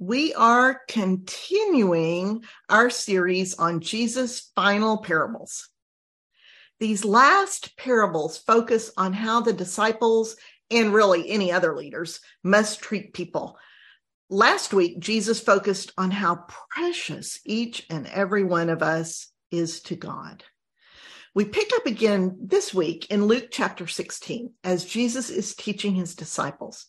we are continuing our series on Jesus' final parables. These last parables focus on how the disciples and really any other leaders must treat people. Last week, Jesus focused on how precious each and every one of us is to God. We pick up again this week in Luke chapter 16 as Jesus is teaching his disciples.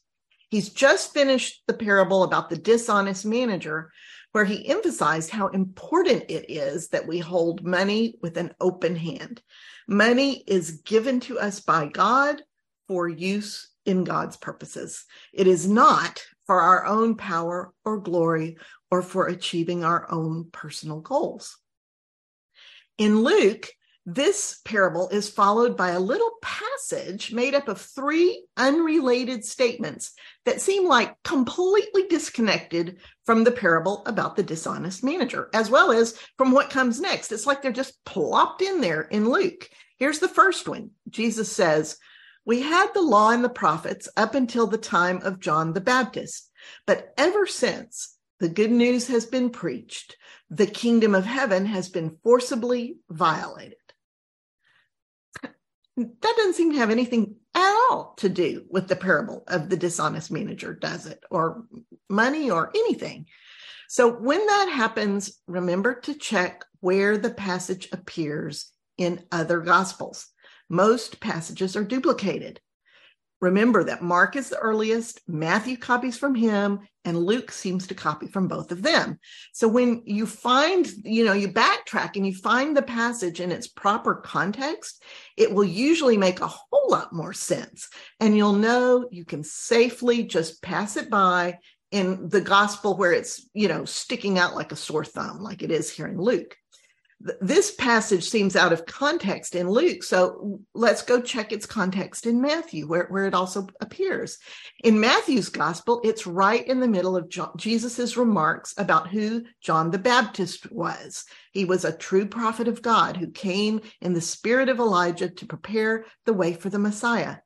He's just finished the parable about the dishonest manager, where he emphasized how important it is that we hold money with an open hand. Money is given to us by God for use in God's purposes. It is not for our own power or glory or for achieving our own personal goals. In Luke, this parable is followed by a little passage made up of three unrelated statements that seem like completely disconnected from the parable about the dishonest manager, as well as from what comes next. It's like they're just plopped in there in Luke. Here's the first one Jesus says, We had the law and the prophets up until the time of John the Baptist, but ever since the good news has been preached, the kingdom of heaven has been forcibly violated that doesn't seem to have anything at all to do with the parable of the dishonest manager, does it? Or money or anything. So when that happens, remember to check where the passage appears in other gospels. Most passages are duplicated. Remember that Mark is the earliest, Matthew copies from him, and Luke seems to copy from both of them. So when you find, you know, you backtrack and you find the passage in its proper context, it will usually make a whole lot more sense. And you'll know you can safely just pass it by in the gospel where it's, you know, sticking out like a sore thumb, like it is here in Luke this passage seems out of context in Luke. So let's go check its context in Matthew, where, where it also appears. In Matthew's gospel, it's right in the middle of Jesus's remarks about who John the Baptist was. He was a true prophet of God who came in the spirit of Elijah to prepare the way for the Messiah.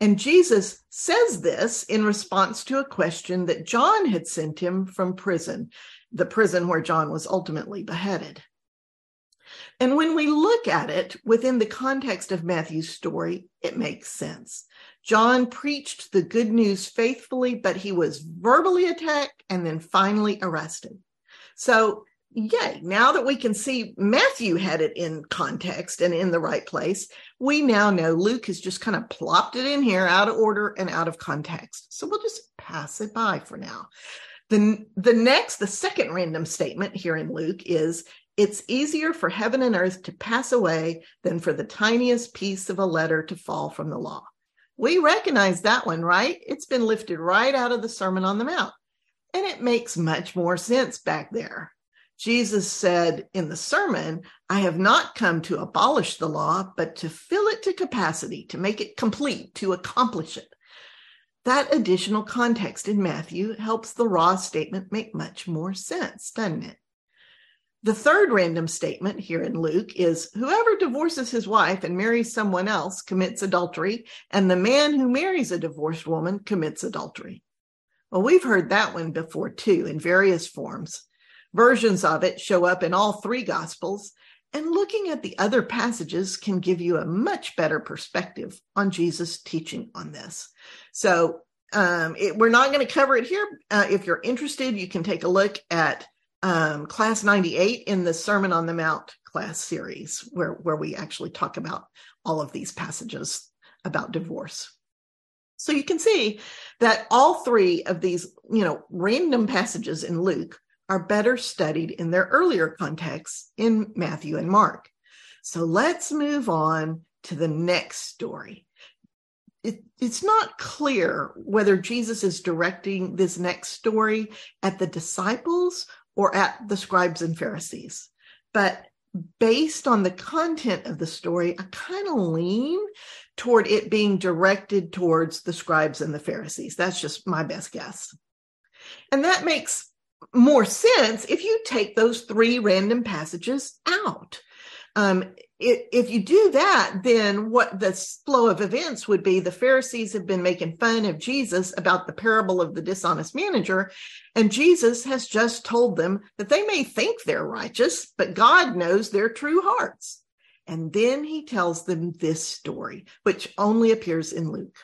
And Jesus says this in response to a question that John had sent him from prison, the prison where John was ultimately beheaded. And when we look at it within the context of Matthew's story, it makes sense. John preached the good news faithfully, but he was verbally attacked and then finally arrested. So, yay, now that we can see Matthew had it in context and in the right place, we now know Luke has just kind of plopped it in here out of order and out of context. So we'll just pass it by for now. The, the next, the second random statement here in Luke is it's easier for heaven and earth to pass away than for the tiniest piece of a letter to fall from the law. We recognize that one, right? It's been lifted right out of the Sermon on the Mount. And it makes much more sense back there. Jesus said in the sermon, I have not come to abolish the law, but to fill it to capacity, to make it complete, to accomplish it. That additional context in Matthew helps the raw statement make much more sense, doesn't it? The third random statement here in Luke is whoever divorces his wife and marries someone else commits adultery, and the man who marries a divorced woman commits adultery. Well, we've heard that one before too in various forms. Versions of it show up in all three gospels, and looking at the other passages can give you a much better perspective on Jesus' teaching on this. So, um, it, we're not going to cover it here. Uh, if you're interested, you can take a look at um, class 98 in the Sermon on the Mount class series, where, where we actually talk about all of these passages about divorce. So you can see that all three of these, you know, random passages in Luke are better studied in their earlier contexts in Matthew and Mark. So let's move on to the next story. It, it's not clear whether Jesus is directing this next story at the disciples or at the scribes and Pharisees. But based on the content of the story, I kind of lean toward it being directed towards the scribes and the Pharisees. That's just my best guess. And that makes more sense if you take those three random passages out. Um, if you do that, then what the flow of events would be the Pharisees have been making fun of Jesus about the parable of the dishonest manager. And Jesus has just told them that they may think they're righteous, but God knows their true hearts. And then he tells them this story, which only appears in Luke.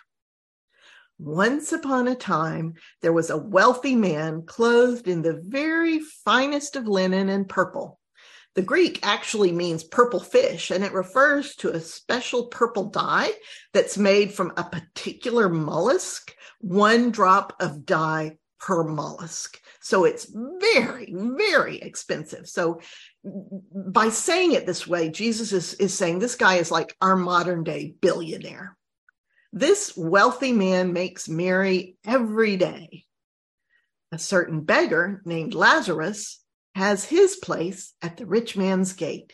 Once upon a time, there was a wealthy man clothed in the very finest of linen and purple the Greek actually means purple fish, and it refers to a special purple dye that's made from a particular mollusk, one drop of dye per mollusk. So it's very, very expensive. So by saying it this way, Jesus is, is saying this guy is like our modern day billionaire. This wealthy man makes merry every day. A certain beggar named Lazarus has his place at the rich man's gate.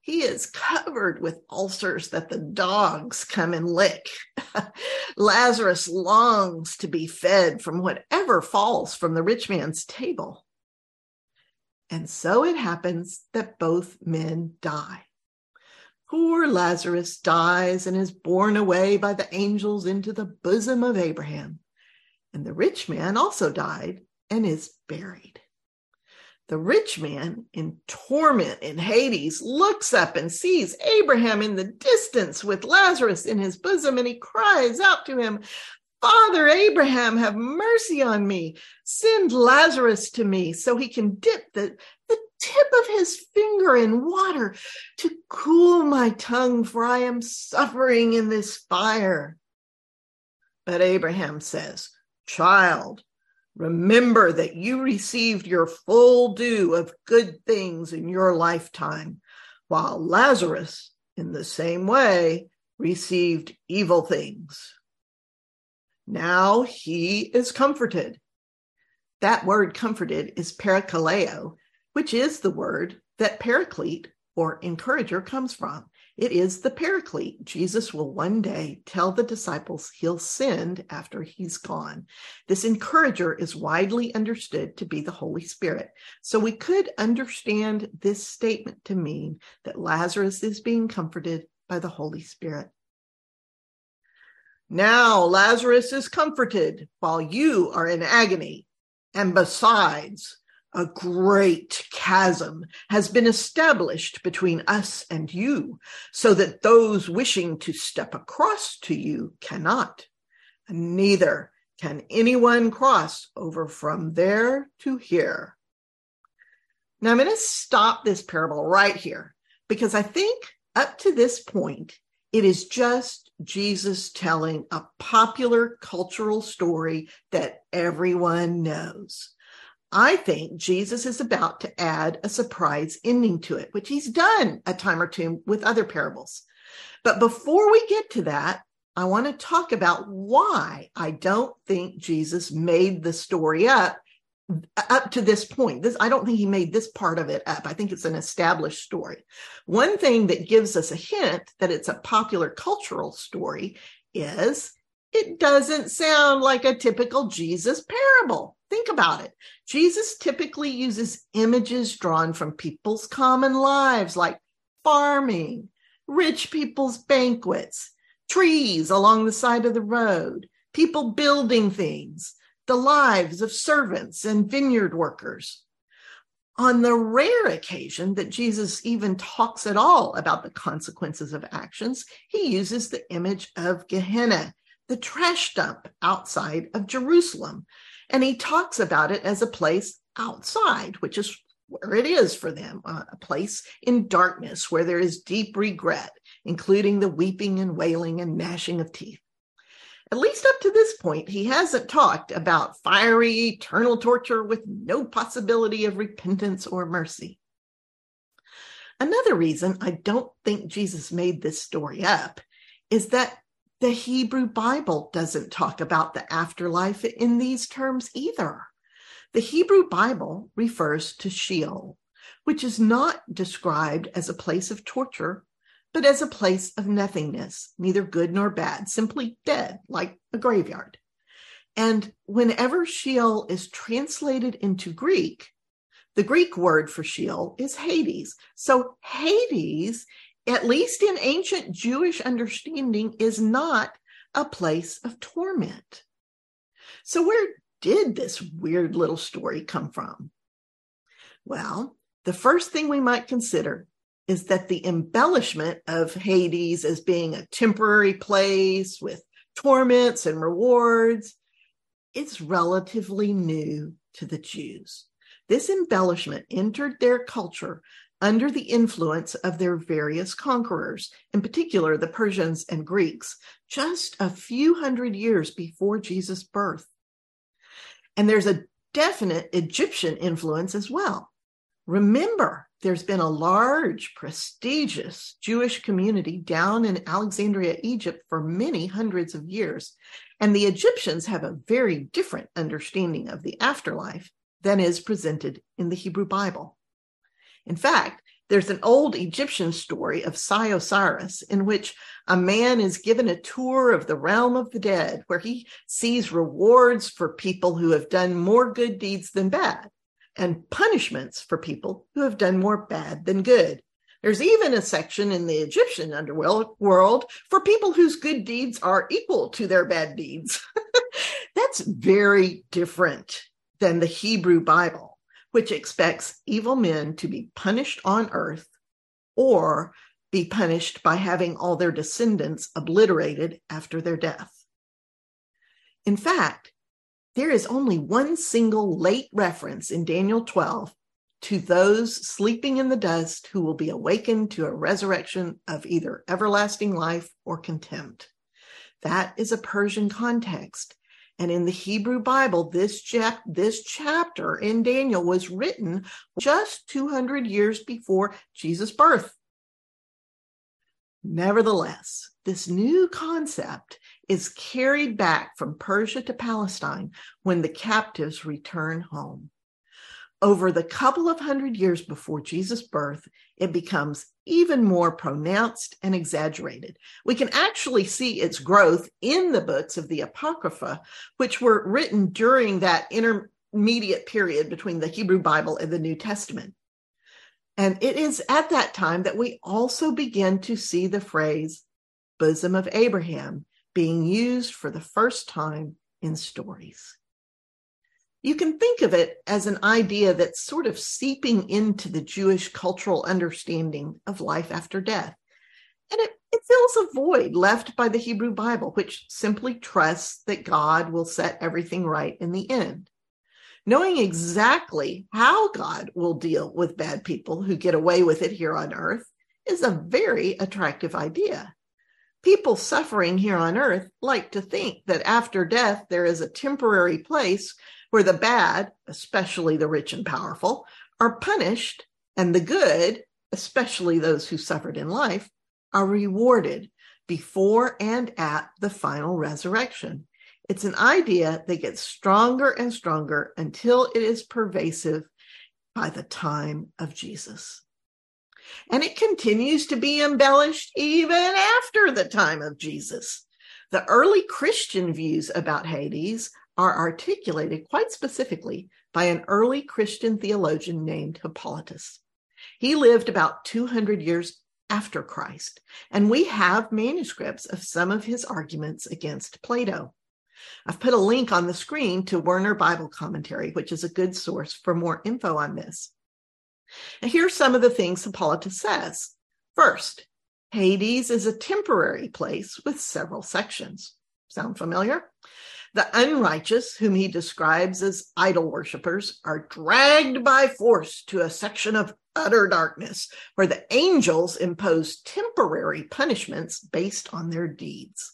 He is covered with ulcers that the dogs come and lick. Lazarus longs to be fed from whatever falls from the rich man's table. And so it happens that both men die. Poor Lazarus dies and is borne away by the angels into the bosom of Abraham. And the rich man also died and is buried. The rich man in torment in Hades looks up and sees Abraham in the distance with Lazarus in his bosom, and he cries out to him, Father Abraham, have mercy on me. Send Lazarus to me so he can dip the, the tip of his finger in water to cool my tongue, for I am suffering in this fire. But Abraham says, Child, Remember that you received your full due of good things in your lifetime, while Lazarus, in the same way, received evil things. Now he is comforted. That word comforted is parakaleo, which is the word that paraclete or encourager comes from. It is the paraclete. Jesus will one day tell the disciples he'll send after he's gone. This encourager is widely understood to be the Holy Spirit. So we could understand this statement to mean that Lazarus is being comforted by the Holy Spirit. Now Lazarus is comforted while you are in agony. And besides, a great chasm has been established between us and you, so that those wishing to step across to you cannot. Neither can anyone cross over from there to here. Now I'm going to stop this parable right here because I think up to this point, it is just Jesus telling a popular cultural story that everyone knows. I think Jesus is about to add a surprise ending to it, which he's done a time or two with other parables. But before we get to that, I want to talk about why I don't think Jesus made the story up up to this point. This I don't think he made this part of it up. I think it's an established story. One thing that gives us a hint that it's a popular cultural story is it doesn't sound like a typical Jesus parable. Think about it. Jesus typically uses images drawn from people's common lives, like farming, rich people's banquets, trees along the side of the road, people building things, the lives of servants and vineyard workers. On the rare occasion that Jesus even talks at all about the consequences of actions, he uses the image of Gehenna, the trash dump outside of Jerusalem. And he talks about it as a place outside, which is where it is for them, uh, a place in darkness where there is deep regret, including the weeping and wailing and gnashing of teeth. At least up to this point, he hasn't talked about fiery, eternal torture with no possibility of repentance or mercy. Another reason I don't think Jesus made this story up is that the Hebrew Bible doesn't talk about the afterlife in these terms either. The Hebrew Bible refers to Sheol, which is not described as a place of torture, but as a place of nothingness, neither good nor bad, simply dead, like a graveyard. And whenever Sheol is translated into Greek, the Greek word for Sheol is Hades. So Hades at least in ancient Jewish understanding, is not a place of torment. So, where did this weird little story come from? Well, the first thing we might consider is that the embellishment of Hades as being a temporary place with torments and rewards is relatively new to the Jews. This embellishment entered their culture under the influence of their various conquerors, in particular the Persians and Greeks, just a few hundred years before Jesus' birth. And there's a definite Egyptian influence as well. Remember, there's been a large, prestigious Jewish community down in Alexandria, Egypt for many hundreds of years. And the Egyptians have a very different understanding of the afterlife than is presented in the Hebrew Bible. In fact, there's an old Egyptian story of Osiris in which a man is given a tour of the realm of the dead, where he sees rewards for people who have done more good deeds than bad, and punishments for people who have done more bad than good. There's even a section in the Egyptian underworld world for people whose good deeds are equal to their bad deeds. That's very different than the Hebrew Bible which expects evil men to be punished on earth or be punished by having all their descendants obliterated after their death. In fact, there is only one single late reference in Daniel 12 to those sleeping in the dust who will be awakened to a resurrection of either everlasting life or contempt. That is a Persian context and in the Hebrew Bible, this, this chapter in Daniel was written just 200 years before Jesus' birth. Nevertheless, this new concept is carried back from Persia to Palestine when the captives return home over the couple of hundred years before Jesus' birth, it becomes even more pronounced and exaggerated. We can actually see its growth in the books of the Apocrypha, which were written during that intermediate period between the Hebrew Bible and the New Testament. And it is at that time that we also begin to see the phrase bosom of Abraham being used for the first time in stories you can think of it as an idea that's sort of seeping into the Jewish cultural understanding of life after death. And it, it fills a void left by the Hebrew Bible, which simply trusts that God will set everything right in the end. Knowing exactly how God will deal with bad people who get away with it here on earth is a very attractive idea. People suffering here on earth like to think that after death there is a temporary place where the bad, especially the rich and powerful, are punished, and the good, especially those who suffered in life, are rewarded before and at the final resurrection. It's an idea that gets stronger and stronger until it is pervasive by the time of Jesus. And it continues to be embellished even after the time of Jesus. The early Christian views about Hades are articulated quite specifically by an early Christian theologian named Hippolytus. He lived about 200 years after Christ, and we have manuscripts of some of his arguments against Plato. I've put a link on the screen to Werner Bible Commentary, which is a good source for more info on this. And here are some of the things Hippolytus says. First, Hades is a temporary place with several sections. Sound familiar? The unrighteous, whom he describes as idol worshippers, are dragged by force to a section of utter darkness where the angels impose temporary punishments based on their deeds.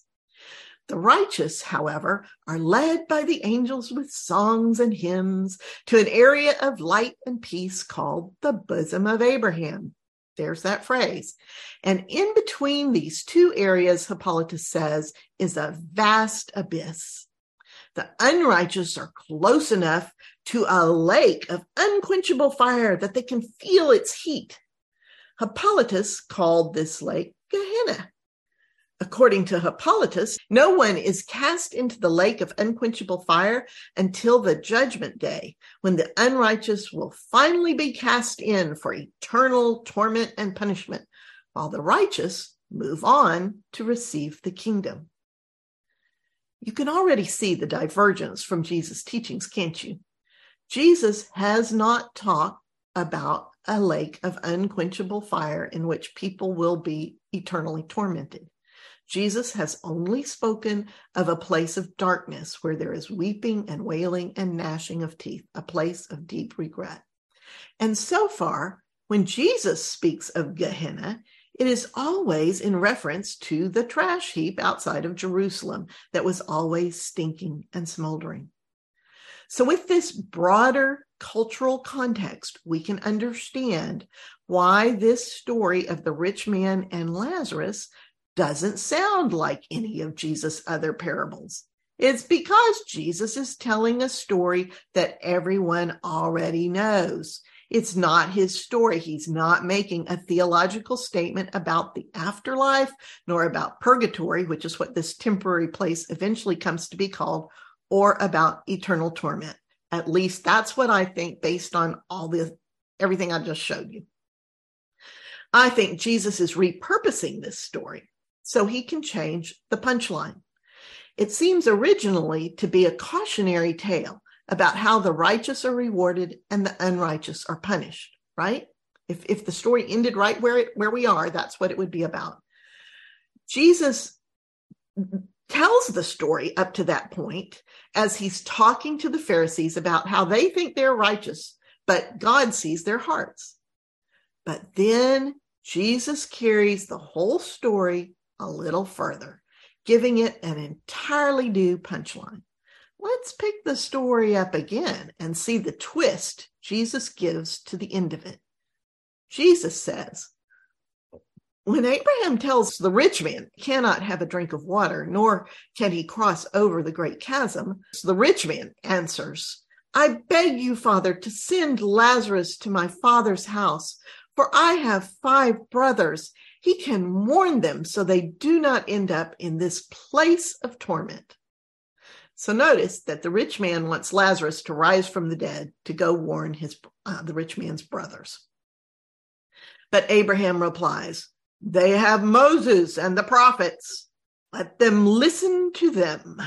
The righteous, however, are led by the angels with songs and hymns to an area of light and peace called the bosom of Abraham. There's that phrase. And in between these two areas, Hippolytus says, is a vast abyss. The unrighteous are close enough to a lake of unquenchable fire that they can feel its heat. Hippolytus called this lake Gehenna. According to Hippolytus, no one is cast into the lake of unquenchable fire until the judgment day, when the unrighteous will finally be cast in for eternal torment and punishment, while the righteous move on to receive the kingdom. You can already see the divergence from Jesus' teachings, can't you? Jesus has not talked about a lake of unquenchable fire in which people will be eternally tormented. Jesus has only spoken of a place of darkness where there is weeping and wailing and gnashing of teeth, a place of deep regret. And so far, when Jesus speaks of Gehenna, it is always in reference to the trash heap outside of Jerusalem that was always stinking and smoldering. So, with this broader cultural context, we can understand why this story of the rich man and Lazarus doesn't sound like any of Jesus' other parables. It's because Jesus is telling a story that everyone already knows. It's not his story. He's not making a theological statement about the afterlife, nor about purgatory, which is what this temporary place eventually comes to be called, or about eternal torment. At least that's what I think based on all the everything I just showed you. I think Jesus is repurposing this story so he can change the punchline. It seems originally to be a cautionary tale about how the righteous are rewarded and the unrighteous are punished, right? If, if the story ended right where it, where we are, that's what it would be about. Jesus tells the story up to that point as he's talking to the Pharisees about how they think they're righteous, but God sees their hearts. But then Jesus carries the whole story a little further, giving it an entirely new punchline. Let's pick the story up again and see the twist Jesus gives to the end of it. Jesus says, when Abraham tells the rich man cannot have a drink of water, nor can he cross over the great chasm, the rich man answers, I beg you, Father, to send Lazarus to my father's house, for I have five brothers. He can warn them so they do not end up in this place of torment. So notice that the rich man wants Lazarus to rise from the dead to go warn his uh, the rich man's brothers. But Abraham replies, they have Moses and the prophets. Let them listen to them.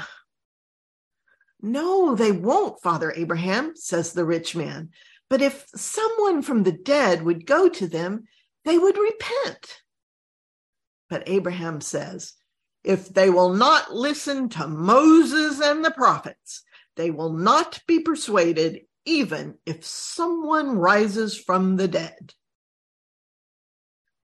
No, they won't, Father Abraham, says the rich man. But if someone from the dead would go to them, they would repent. But Abraham says, if they will not listen to Moses and the prophets, they will not be persuaded, even if someone rises from the dead.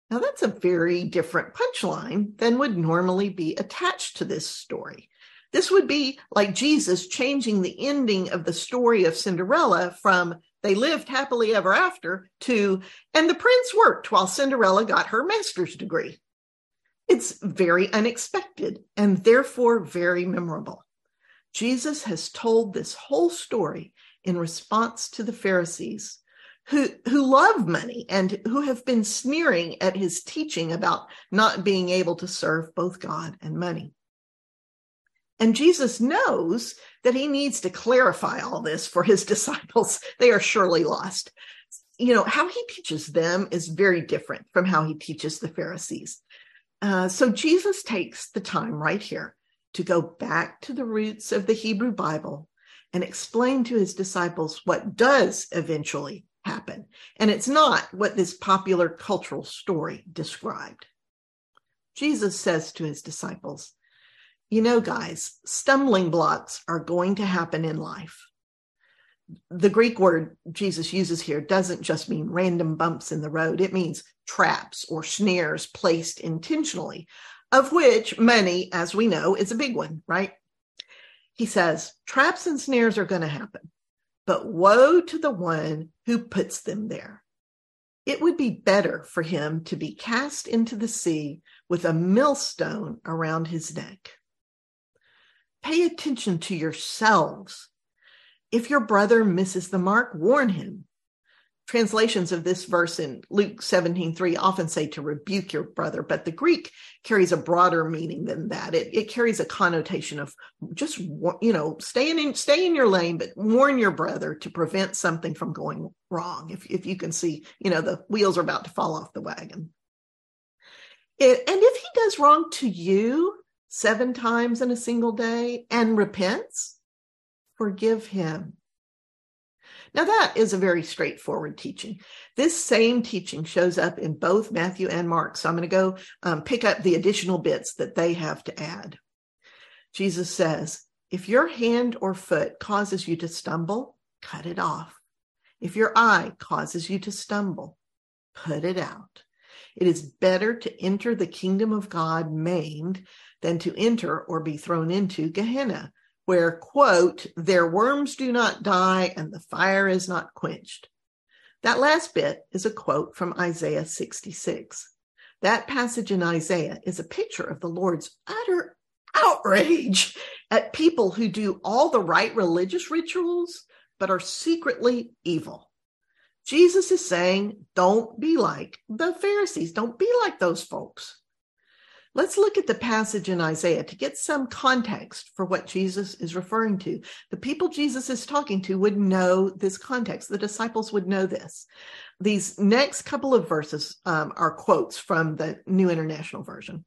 Now, that's a very different punchline than would normally be attached to this story. This would be like Jesus changing the ending of the story of Cinderella from they lived happily ever after to and the prince worked while Cinderella got her master's degree. It's very unexpected and therefore very memorable. Jesus has told this whole story in response to the Pharisees who who love money and who have been sneering at his teaching about not being able to serve both God and money. And Jesus knows that he needs to clarify all this for his disciples. They are surely lost. You know, how he teaches them is very different from how he teaches the Pharisees. Uh, so Jesus takes the time right here to go back to the roots of the Hebrew Bible and explain to his disciples what does eventually happen. And it's not what this popular cultural story described. Jesus says to his disciples, You know, guys, stumbling blocks are going to happen in life. The Greek word Jesus uses here doesn't just mean random bumps in the road, it means traps or snares placed intentionally, of which money, as we know, is a big one, right? He says, traps and snares are going to happen. But woe to the one who puts them there. It would be better for him to be cast into the sea with a millstone around his neck. Pay attention to yourselves. If your brother misses the mark, warn him translations of this verse in Luke 17, 3 often say to rebuke your brother, but the Greek carries a broader meaning than that. It, it carries a connotation of just, you know, stay in, stay in your lane, but warn your brother to prevent something from going wrong. If, if you can see, you know, the wheels are about to fall off the wagon. It, and if he does wrong to you seven times in a single day and repents, forgive him. Now, that is a very straightforward teaching. This same teaching shows up in both Matthew and Mark. So I'm going to go um, pick up the additional bits that they have to add. Jesus says, If your hand or foot causes you to stumble, cut it off. If your eye causes you to stumble, put it out. It is better to enter the kingdom of God maimed than to enter or be thrown into Gehenna, where, quote, their worms do not die and the fire is not quenched. That last bit is a quote from Isaiah 66. That passage in Isaiah is a picture of the Lord's utter outrage at people who do all the right religious rituals, but are secretly evil. Jesus is saying, don't be like the Pharisees. Don't be like those folks. Let's look at the passage in Isaiah to get some context for what Jesus is referring to. The people Jesus is talking to would know this context. The disciples would know this. These next couple of verses um, are quotes from the New International Version.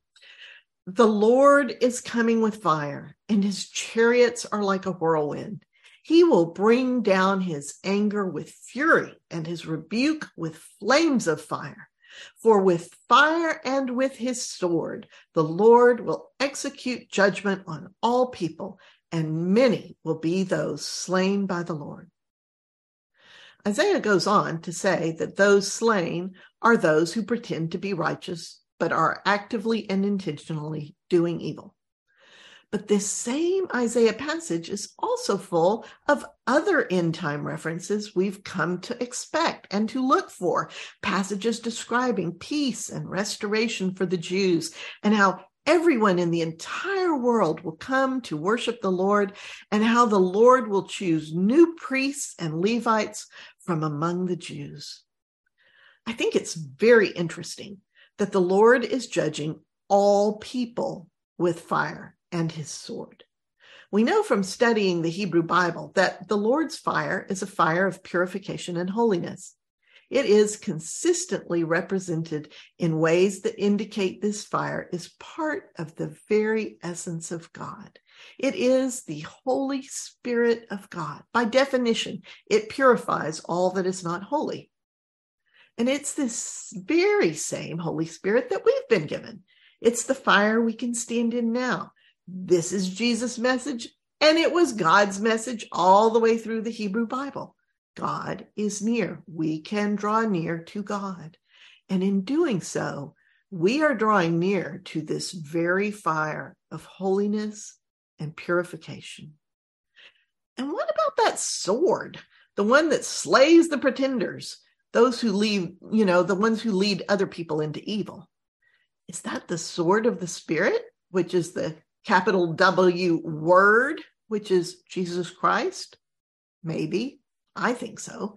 The Lord is coming with fire, and his chariots are like a whirlwind. He will bring down his anger with fury and his rebuke with flames of fire. For with fire and with his sword, the Lord will execute judgment on all people, and many will be those slain by the Lord. Isaiah goes on to say that those slain are those who pretend to be righteous, but are actively and intentionally doing evil. But this same Isaiah passage is also full of other end time references we've come to expect and to look for. Passages describing peace and restoration for the Jews and how everyone in the entire world will come to worship the Lord and how the Lord will choose new priests and Levites from among the Jews. I think it's very interesting that the Lord is judging all people with fire and his sword. We know from studying the Hebrew Bible that the Lord's fire is a fire of purification and holiness. It is consistently represented in ways that indicate this fire is part of the very essence of God. It is the Holy Spirit of God. By definition, it purifies all that is not holy. And it's this very same Holy Spirit that we've been given. It's the fire we can stand in now. This is Jesus' message, and it was God's message all the way through the Hebrew Bible. God is near. We can draw near to God. And in doing so, we are drawing near to this very fire of holiness and purification. And what about that sword, the one that slays the pretenders, those who lead, you know, the ones who lead other people into evil? Is that the sword of the Spirit, which is the capital W word, which is Jesus Christ? Maybe. I think so.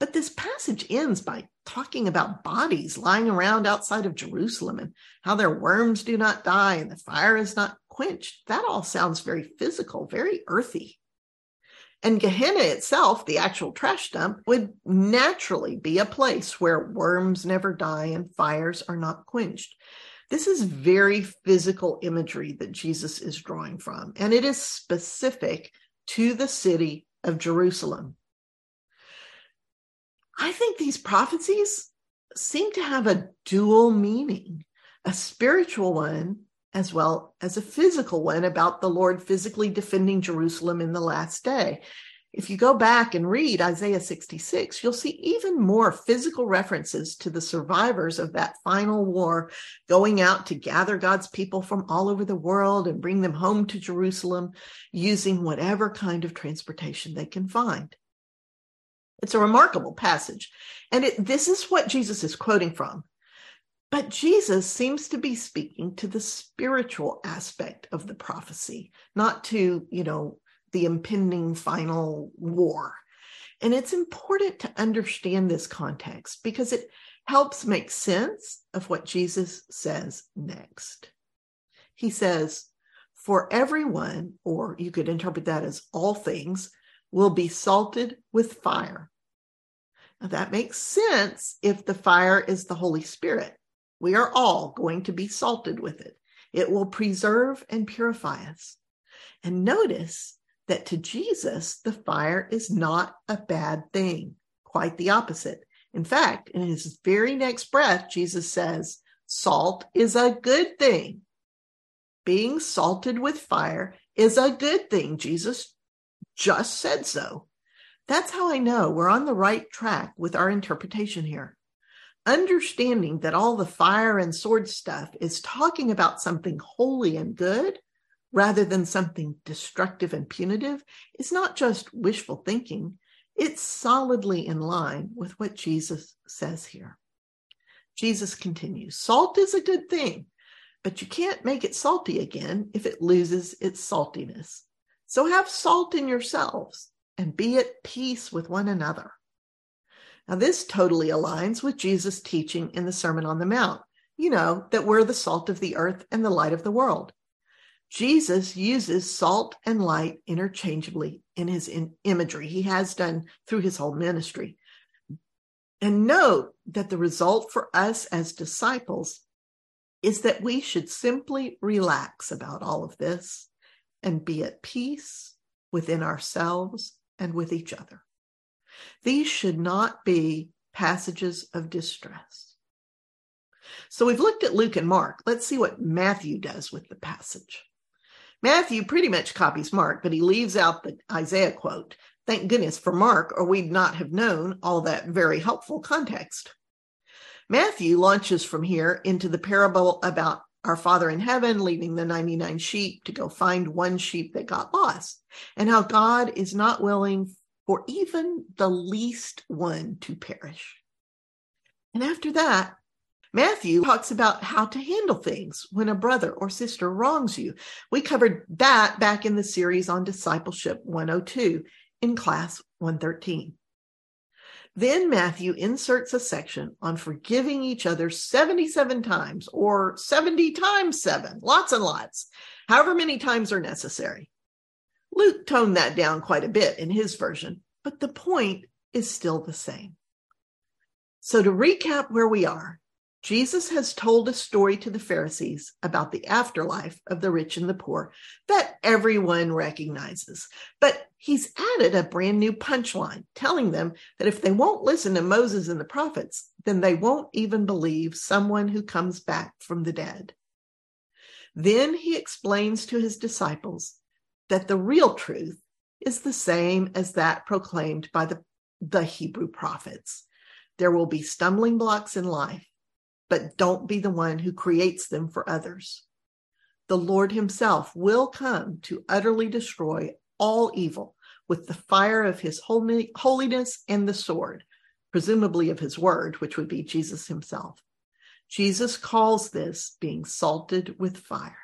But this passage ends by talking about bodies lying around outside of Jerusalem and how their worms do not die and the fire is not quenched. That all sounds very physical, very earthy. And Gehenna itself, the actual trash dump, would naturally be a place where worms never die and fires are not quenched. This is very physical imagery that Jesus is drawing from, and it is specific to the city of Jerusalem. I think these prophecies seem to have a dual meaning, a spiritual one as well as a physical one about the Lord physically defending Jerusalem in the last day. If you go back and read Isaiah 66, you'll see even more physical references to the survivors of that final war going out to gather God's people from all over the world and bring them home to Jerusalem using whatever kind of transportation they can find. It's a remarkable passage. And it, this is what Jesus is quoting from. But Jesus seems to be speaking to the spiritual aspect of the prophecy, not to, you know, the impending final war. And it's important to understand this context because it helps make sense of what Jesus says next. He says, For everyone, or you could interpret that as all things, will be salted with fire. Now that makes sense if the fire is the Holy Spirit, We are all going to be salted with it. It will preserve and purify us. And notice that to Jesus, the fire is not a bad thing, quite the opposite. In fact, in his very next breath, Jesus says, Salt is a good thing. Being salted with fire is a good thing. Jesus just said so. That's how I know we're on the right track with our interpretation here. Understanding that all the fire and sword stuff is talking about something holy and good rather than something destructive and punitive is not just wishful thinking, it's solidly in line with what Jesus says here. Jesus continues Salt is a good thing, but you can't make it salty again if it loses its saltiness. So have salt in yourselves and be at peace with one another. Now, this totally aligns with Jesus' teaching in the Sermon on the Mount. You know, that we're the salt of the earth and the light of the world. Jesus uses salt and light interchangeably in his in imagery. He has done through his whole ministry. And note that the result for us as disciples is that we should simply relax about all of this and be at peace within ourselves and with each other. These should not be passages of distress. So we've looked at Luke and Mark. Let's see what Matthew does with the passage. Matthew pretty much copies Mark, but he leaves out the Isaiah quote. Thank goodness for Mark, or we'd not have known all that very helpful context. Matthew launches from here into the parable about our Father in heaven leaving the 99 sheep to go find one sheep that got lost, and how God is not willing for even the least one to perish. And after that, Matthew talks about how to handle things when a brother or sister wrongs you. We covered that back in the series on Discipleship 102 in class 113. Then Matthew inserts a section on forgiving each other 77 times or 70 times seven, lots and lots, however many times are necessary. Luke toned that down quite a bit in his version, but the point is still the same. So to recap where we are, Jesus has told a story to the Pharisees about the afterlife of the rich and the poor that everyone recognizes. But he's added a brand new punchline, telling them that if they won't listen to Moses and the prophets, then they won't even believe someone who comes back from the dead. Then he explains to his disciples that the real truth is the same as that proclaimed by the, the Hebrew prophets. There will be stumbling blocks in life but don't be the one who creates them for others. The Lord himself will come to utterly destroy all evil with the fire of his holiness and the sword, presumably of his word, which would be Jesus himself. Jesus calls this being salted with fire.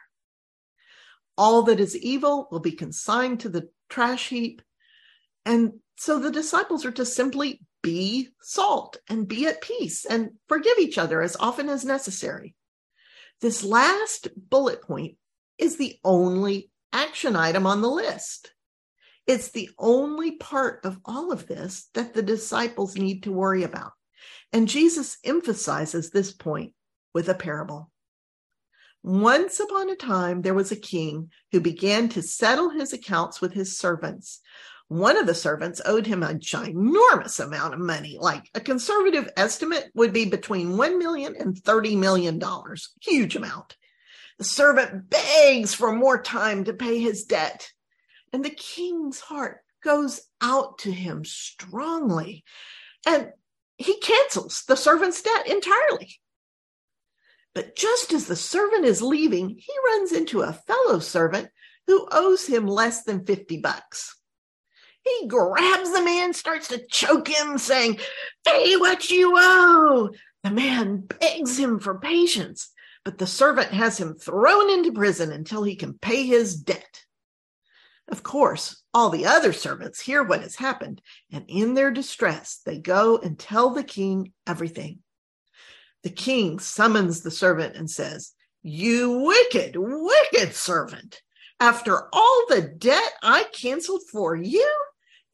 All that is evil will be consigned to the trash heap. And so the disciples are to simply be salt and be at peace and forgive each other as often as necessary. This last bullet point is the only action item on the list. It's the only part of all of this that the disciples need to worry about. And Jesus emphasizes this point with a parable. Once upon a time, there was a king who began to settle his accounts with his servants. One of the servants owed him a ginormous amount of money. Like a conservative estimate would be between $1 million and $30 million. Huge amount. The servant begs for more time to pay his debt. And the king's heart goes out to him strongly. And he cancels the servant's debt entirely. But just as the servant is leaving, he runs into a fellow servant who owes him less than 50 bucks. He grabs the man, starts to choke him, saying, Pay what you owe. The man begs him for patience, but the servant has him thrown into prison until he can pay his debt. Of course, all the other servants hear what has happened, and in their distress, they go and tell the king everything. The king summons the servant and says, You wicked, wicked servant. After all the debt I canceled for you,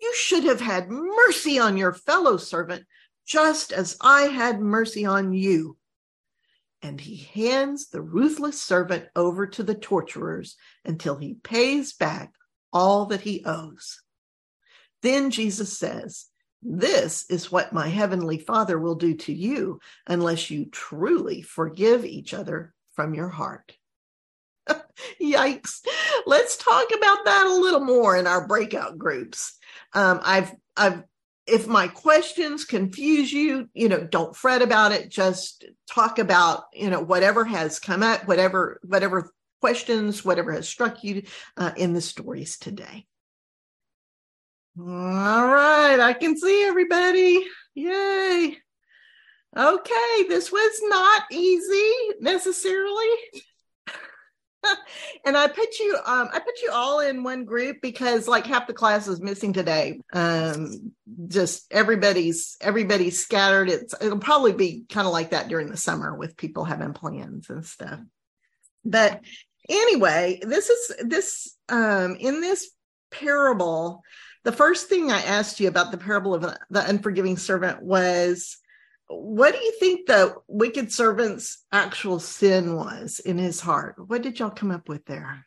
you should have had mercy on your fellow servant, just as I had mercy on you. and he hands the ruthless servant over to the torturers until he pays back all that he owes. Then Jesus says, This is what my heavenly Father will do to you unless you truly forgive each other from your heart. Yikes. Let's talk about that a little more in our breakout groups. Um, I've, I've, if my questions confuse you, you know, don't fret about it. Just talk about, you know, whatever has come up, whatever, whatever questions, whatever has struck you uh, in the stories today. All right, I can see everybody. Yay. Okay, this was not easy necessarily. and I put you um I put you all in one group because like half the class is missing today. Um just everybody's everybody's scattered. It's it'll probably be kind of like that during the summer with people having plans and stuff. But anyway, this is this um in this parable, the first thing I asked you about the parable of the unforgiving servant was what do you think the wicked servant's actual sin was in his heart? What did y'all come up with there?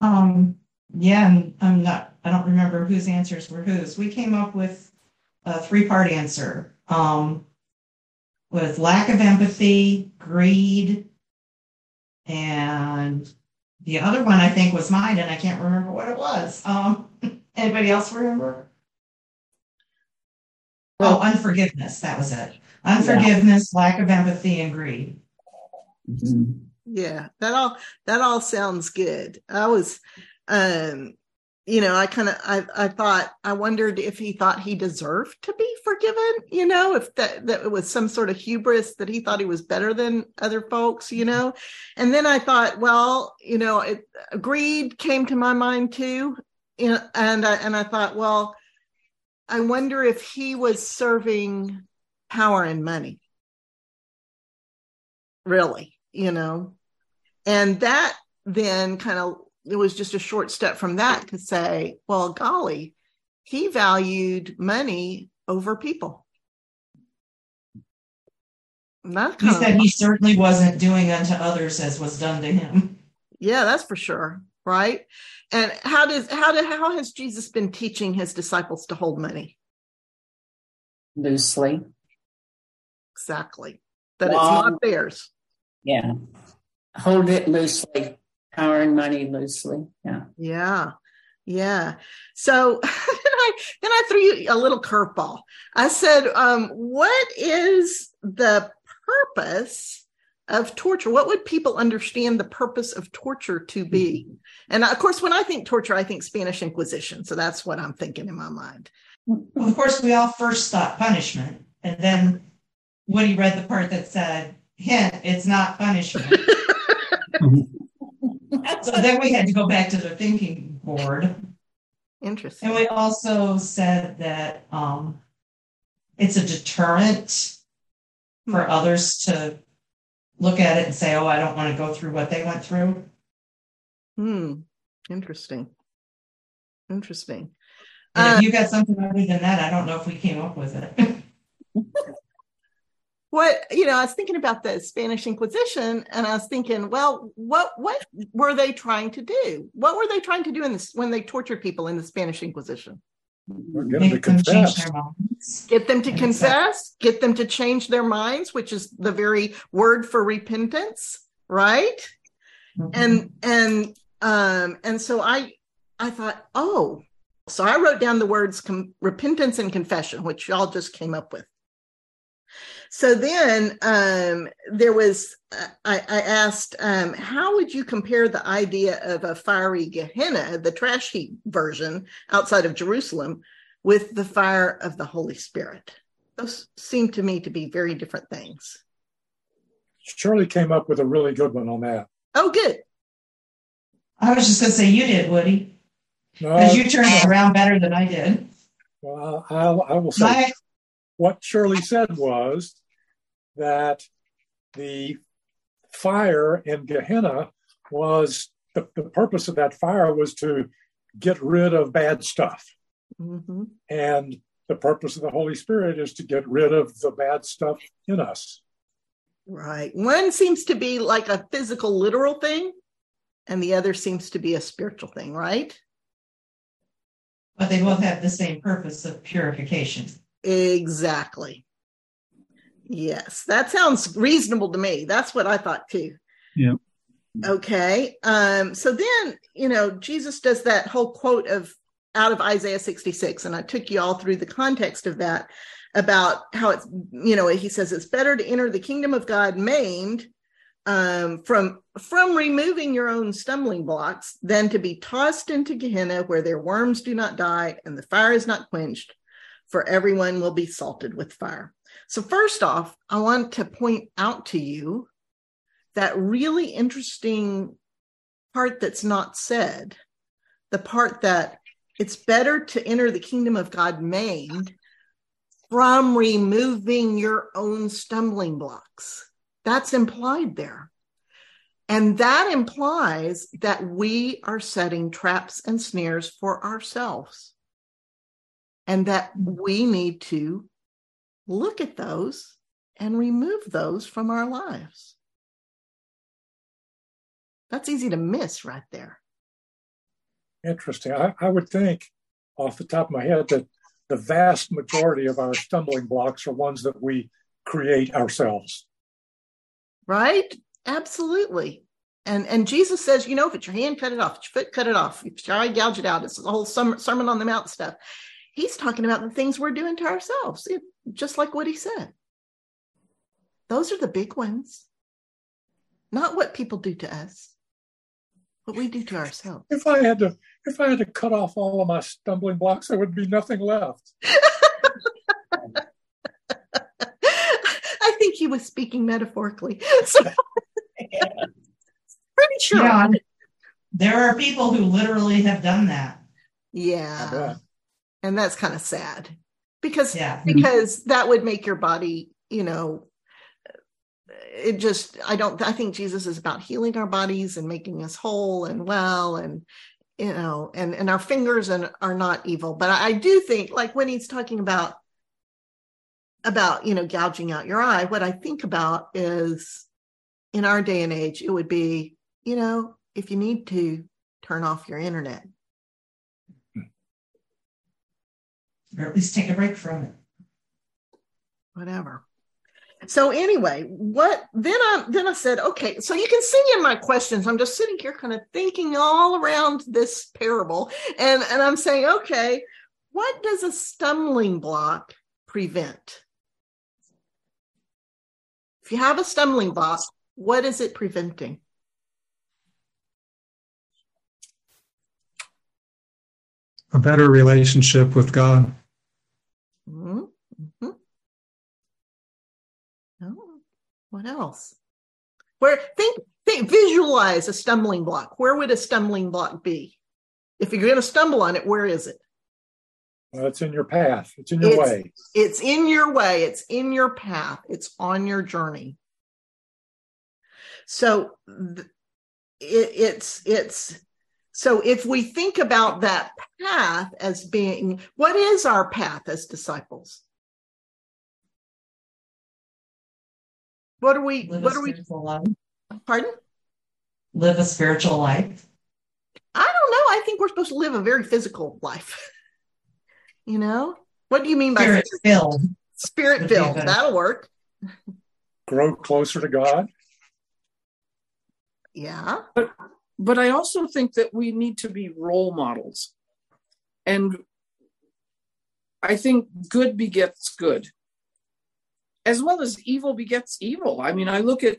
Um, yeah, I'm, I'm not, I don't remember whose answers were whose. We came up with a three part answer um, with lack of empathy, greed, and the other one I think was mine, and I can't remember what it was. Um, anybody else remember? Oh, unforgiveness. That was it. Unforgiveness, yeah. lack of empathy, and greed. Mm-hmm. Yeah, that all that all sounds good. I was, um, you know, I kind of I I thought I wondered if he thought he deserved to be forgiven. You know, if that that it was some sort of hubris that he thought he was better than other folks. You know, and then I thought, well, you know, it, greed came to my mind too. You know, and I, and I thought, well I wonder if he was serving power and money. Really, you know. And that then kind of it was just a short step from that to say, well, golly, he valued money over people. Not he said he certainly wasn't doing unto others as was done to him. Yeah, that's for sure right? And how does how did how has Jesus been teaching his disciples to hold money? Loosely. Exactly. That it's not theirs. Yeah. Hold it loosely. Power and money loosely. Yeah. Yeah. Yeah. So then I then I threw you a little curveball. I said, um, what is the purpose of torture? What would people understand the purpose of torture to be? Mm-hmm. And of course, when I think torture, I think Spanish Inquisition. So that's what I'm thinking in my mind. Well, of course, we all first thought punishment. And then Woody read the part that said, hint, it's not punishment. so then we had to go back to the thinking board. Interesting. And we also said that um, it's a deterrent for hmm. others to look at it and say, oh, I don't want to go through what they went through. Hmm. Interesting. Interesting. And if uh, you got something other than that, I don't know if we came up with it. what you know, I was thinking about the Spanish Inquisition, and I was thinking, well, what what were they trying to do? What were they trying to do in this when they tortured people in the Spanish Inquisition? Get them to confess. Get them to confess, get them to change their minds, which is the very word for repentance, right? Mm-hmm. And and um and so I I thought, oh, so I wrote down the words com- repentance and confession, which y'all just came up with. So then um, there was, uh, I, I, asked, um, how would you compare the idea of a fiery Gehenna, the trash heap version outside of Jerusalem, with the fire of the Holy Spirit? Those seem to me to be very different things. Shirley came up with a really good one on that. Oh, good. I was just going to say you did, Woody. Because no, you turned it around better than I did. Well, I'll, I will say My, what Shirley said was that the fire in Gehenna was the, the purpose of that fire was to get rid of bad stuff. Mm-hmm. And the purpose of the Holy Spirit is to get rid of the bad stuff in us. Right. One seems to be like a physical, literal thing, and the other seems to be a spiritual thing, right? But they both have the same purpose of purification. Exactly. Yes, that sounds reasonable to me. That's what I thought too. Yeah. Okay. Um, so then, you know, Jesus does that whole quote of out of Isaiah 66, and I took you all through the context of that about how it's, you know, he says it's better to enter the kingdom of God maimed um, from from removing your own stumbling blocks than to be tossed into Gehenna where their worms do not die and the fire is not quenched, for everyone will be salted with fire. So first off, I want to point out to you that really interesting part that's not said, the part that it's better to enter the kingdom of God maimed from removing your own stumbling blocks. That's implied there. And that implies that we are setting traps and snares for ourselves and that we need to look at those and remove those from our lives. That's easy to miss right there. Interesting. I, I would think off the top of my head that the vast majority of our stumbling blocks are ones that we create ourselves. Right? Absolutely. And and Jesus says, you know, if it's your hand, cut it off. If it's your foot, cut it off. If it's your eye, gouge it out. It's the whole Sermon on the Mount stuff. He's talking about the things we're doing to ourselves, it, just like what he said. Those are the big ones, not what people do to us what we do to ourselves. If I had to, if I had to cut off all of my stumbling blocks, there would be nothing left. I think he was speaking metaphorically. So, yeah. pretty sure. Yeah, there are people who literally have done that. Yeah, and that's kind of sad because yeah. Mm-hmm. because that would make your body, you know, it just i don't i think jesus is about healing our bodies and making us whole and well and you know and and our fingers and are not evil but I, I do think like when he's talking about about you know gouging out your eye what i think about is in our day and age it would be you know if you need to turn off your internet or at least take a break from it. Whatever. So anyway what then i then i said okay so you can see in my questions. I'm just sitting here kind of thinking all around this parable and and i'm saying okay what does a stumbling block prevent? If you have a stumbling block what is it preventing? A better relationship with god mm-hmm. What else? Where think think visualize a stumbling block. Where would a stumbling block be? If you're going to stumble on it, where is it? Well, it's in your path. It's in your it's, way. It's in your way. It's in your path. It's on your journey. So it, it's it's so if we think about that path as being what is our path as disciples? What are we? Live what are we? Life. Pardon? Live a spiritual life. I don't know. I think we're supposed to live a very physical life. you know, what do you mean by spirit filled? Spirit filled. That'll work. Grow closer to God. Yeah. But but I also think that we need to be role models. And I think good begets good as well as evil begets evil. I mean, I look at,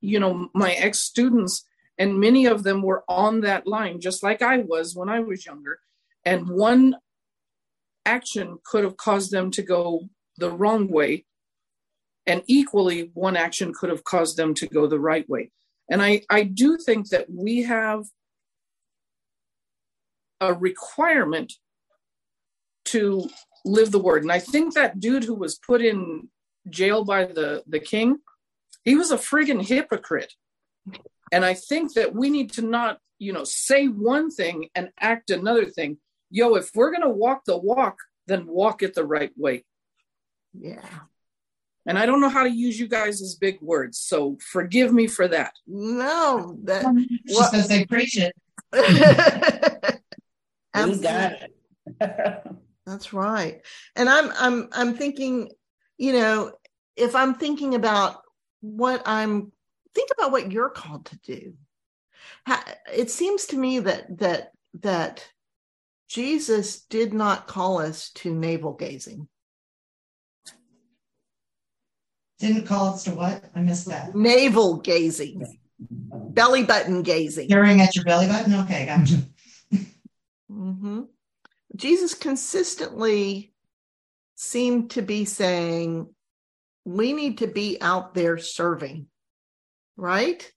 you know, my ex students, and many of them were on that line, just like I was when I was younger. And one action could have caused them to go the wrong way. And equally, one action could have caused them to go the right way. And I, I do think that we have a requirement to live the word. And I think that dude who was put in jail by the, the king, he was a friggin' hypocrite. And I think that we need to not, you know, say one thing and act another thing. Yo, if we're going to walk the walk, then walk it the right way. Yeah. And I don't know how to use you guys as big words, so forgive me for that. No, that She says they preach it. We got it. That's right. And I'm I'm I'm thinking, you know, if I'm thinking about what I'm think about what you're called to do. It seems to me that that that Jesus did not call us to navel gazing. Didn't call us to what? I missed that. Navel gazing. Belly button gazing. Staring at your belly button? Okay, gotcha. hmm Jesus consistently seemed to be saying, we need to be out there serving, right?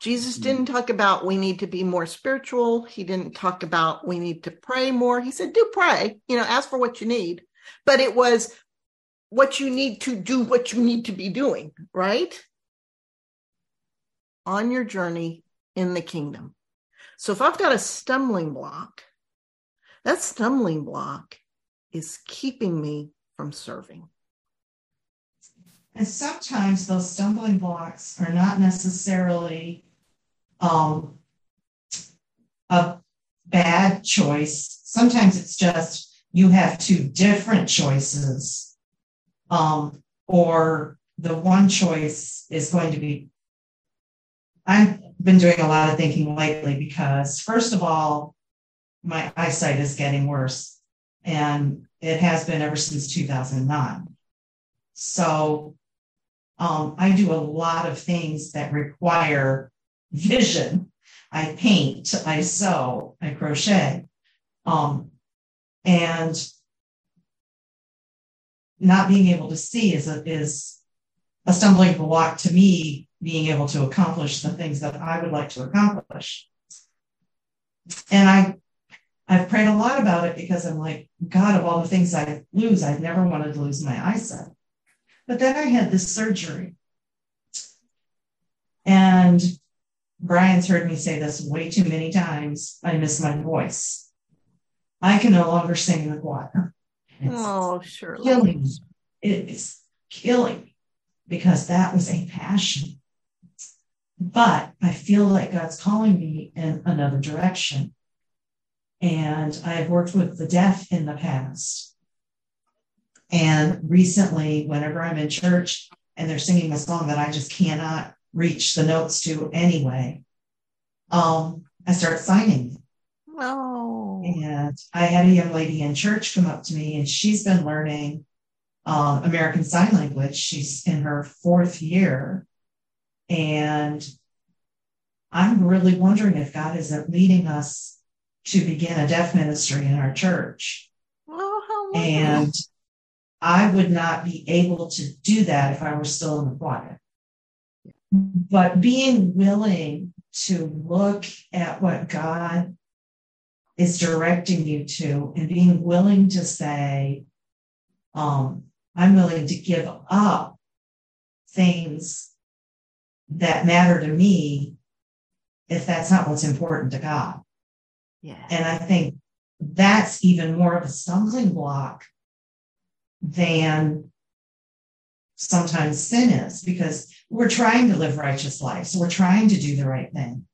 Jesus didn't talk about we need to be more spiritual. He didn't talk about we need to pray more. He said, do pray, you know, ask for what you need. But it was what you need to do, what you need to be doing, right? On your journey in the kingdom. So if I've got a stumbling block, that stumbling block is keeping me from serving. And sometimes those stumbling blocks are not necessarily um, a bad choice. Sometimes it's just you have two different choices, um, or the one choice is going to be. I've been doing a lot of thinking lately because, first of all, my eyesight is getting worse, and it has been ever since 2009. So um, I do a lot of things that require vision. I paint, I sew, I crochet. Um, and not being able to see is a, is a stumbling block to me being able to accomplish the things that I would like to accomplish. And I, I've prayed a lot about it because I'm like, God, of all the things I lose, I've never wanted to lose my eyesight. But then I had this surgery. And Brian's heard me say this way too many times. I miss my voice. I can no longer sing in the choir. It's Oh, sure. killing. It is killing me because that was a passion. But I feel like God's calling me in another direction. And I've worked with the deaf in the past. And recently, whenever I'm in church and they're singing a song that I just cannot reach the notes to anyway, um, I start signing. Oh, And I had a young lady in church come up to me, and she's been learning um, American Sign Language. She's in her fourth year. And I'm really wondering if God isn't leading us to begin a deaf ministry in our church. oh, how wonderful. And I would not be able to do that if I were still in the choir. But being willing to look at what God is directing you to and being willing to say, um, I'm willing to give up things that matter to me if that's not what's important to God. yeah. And I think that's even more of a stumbling block than sometimes sin is because we're trying to live righteous lives. We're trying to do the right thing.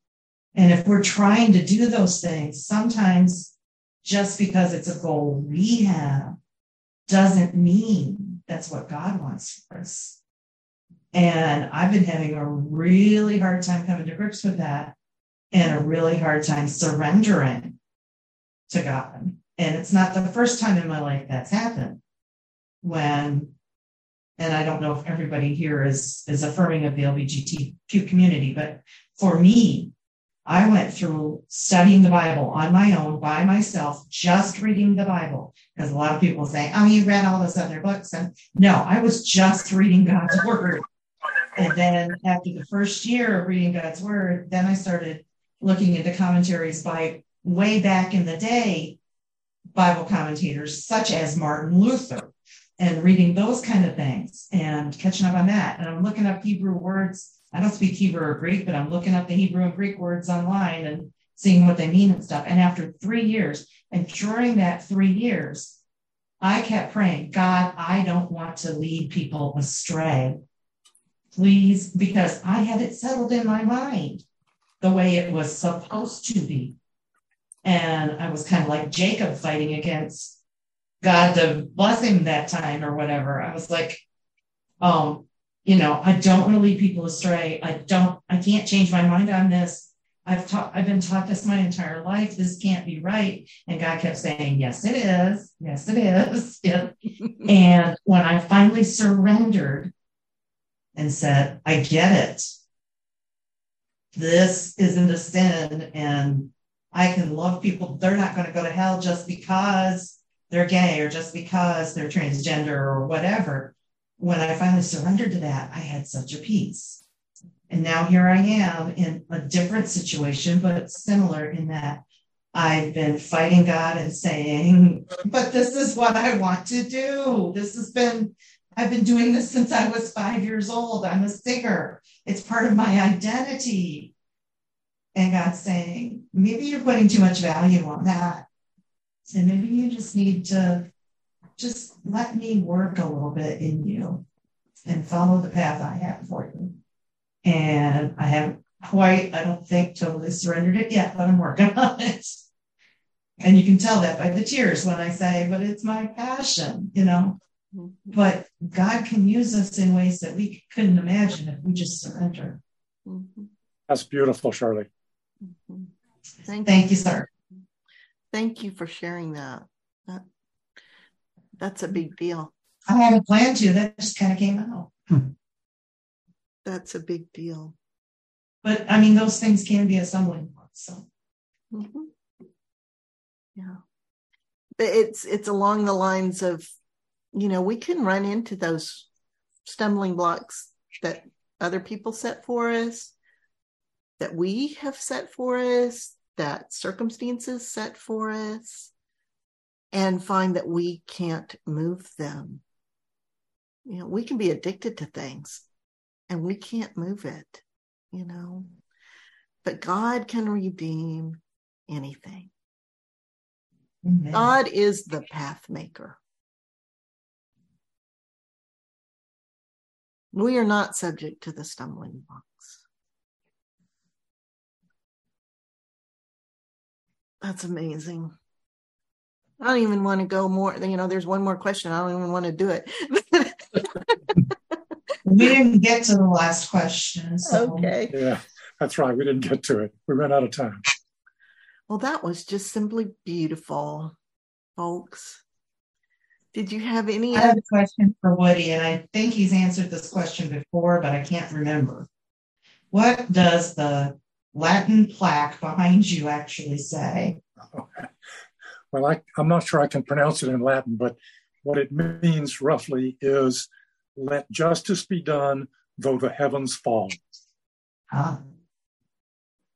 And if we're trying to do those things, sometimes just because it's a goal we have doesn't mean that's what God wants for us. And I've been having a really hard time coming to grips with that and a really hard time surrendering to God. And it's not the first time in my life that's happened when, and I don't know if everybody here is, is affirming of the LGBTQ community, but for me, I went through studying the Bible on my own by myself, just reading the Bible. Because a lot of people say, oh, you read all those other books. And no, I was just reading God's word. And then after the first year of reading God's word, then I started looking into commentaries by way back in the day Bible commentators such as Martin Luther and reading those kind of things and catching up on that. And I'm looking up Hebrew words. I don't speak Hebrew or Greek, but I'm looking up the Hebrew and Greek words online and seeing what they mean and stuff. And after three years, and during that three years, I kept praying, God, I don't want to lead people astray. Please, because I had it settled in my mind the way it was supposed to be. And I was kind of like Jacob fighting against God to bless him that time or whatever. I was like, um, you know, I don't want to lead people astray. I don't, I can't change my mind on this. I've taught, I've been taught this my entire life. This can't be right. And God kept saying, yes, it is. Yes, it is. Yeah. and when I finally surrendered and said, I get it. This isn't a sin and I can love people. They're not going to go to hell just because they're gay or just because they're transgender or whatever. When I finally surrendered to that, I had such a peace. And now here I am in a different situation, but similar in that I've been fighting God and saying, but this is what I want to do. This has been, I've been doing this since I was five years old. I'm a singer. It's part of my identity. And God's saying, maybe you're putting too much value on that. And maybe you just need to just let me work a little bit in you and follow the path I have for you. And I haven't quite, I don't think, totally surrendered it yet, but I'm working on it. And you can tell that by the tears when I say, but it's my passion, you know. Mm-hmm. But God can use us in ways that we couldn't imagine if we just surrender. Mm-hmm. That's beautiful, Shirley. Mm-hmm. Thank, Thank you, sir. Thank you for sharing that. that. That's a big deal. I hadn't planned to. That just kind of came out. Hmm. That's a big deal. But I mean, those things can be a stumbling block. So, mm-hmm. yeah, but it's it's along the lines of, you know, we can run into those stumbling blocks that other people set for us, that we have set for us, that circumstances set for us, and find that we can't move them. You know, we can be addicted to things and we can't move it, you know. But God can redeem anything. Amen. God is the path maker. We are not subject to the stumbling blocks. That's amazing. I don't even want to go more. You know, there's one more question. I don't even want to do it. we didn't get to the last question. So. Okay. Yeah, that's right. We didn't get to it. We ran out of time. Well, that was just simply beautiful, folks. Did you have any? I have a question for Woody, and I think he's answered this question before, but I can't remember. What does the Latin plaque behind you actually say? Oh, Well, I, I'm not sure I can pronounce it in Latin, but what it means roughly is let justice be done, though the heavens fall. Ah.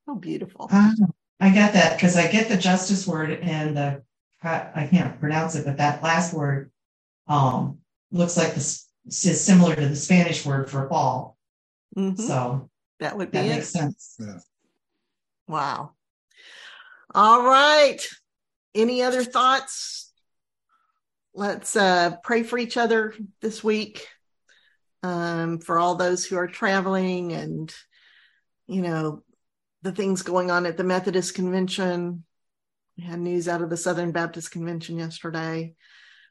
Oh, beautiful. Ah, I get that because I get the justice word and the, I can't pronounce it, but that last word um, looks like this is similar to the Spanish word for fall. Mm-hmm. So that would be that it. makes sense. Yeah. Wow. All right. Any other thoughts? Let's uh, pray for each other this week um, for all those who are traveling and, you know, the things going on at the Methodist Convention. We had news out of the Southern Baptist Convention yesterday.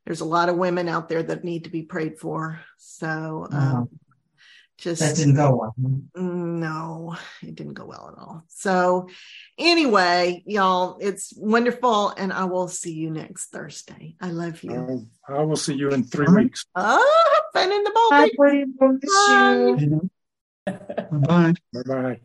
There's a lot of women out there that need to be prayed for. So, um, just that didn't go well. No, it didn't go well at all. So, anyway, y'all, it's wonderful, and I will see you next Thursday. I love you. I will see you in three weeks. Oh, fun in the Baltic. Bye. Bye. Bye. Bye.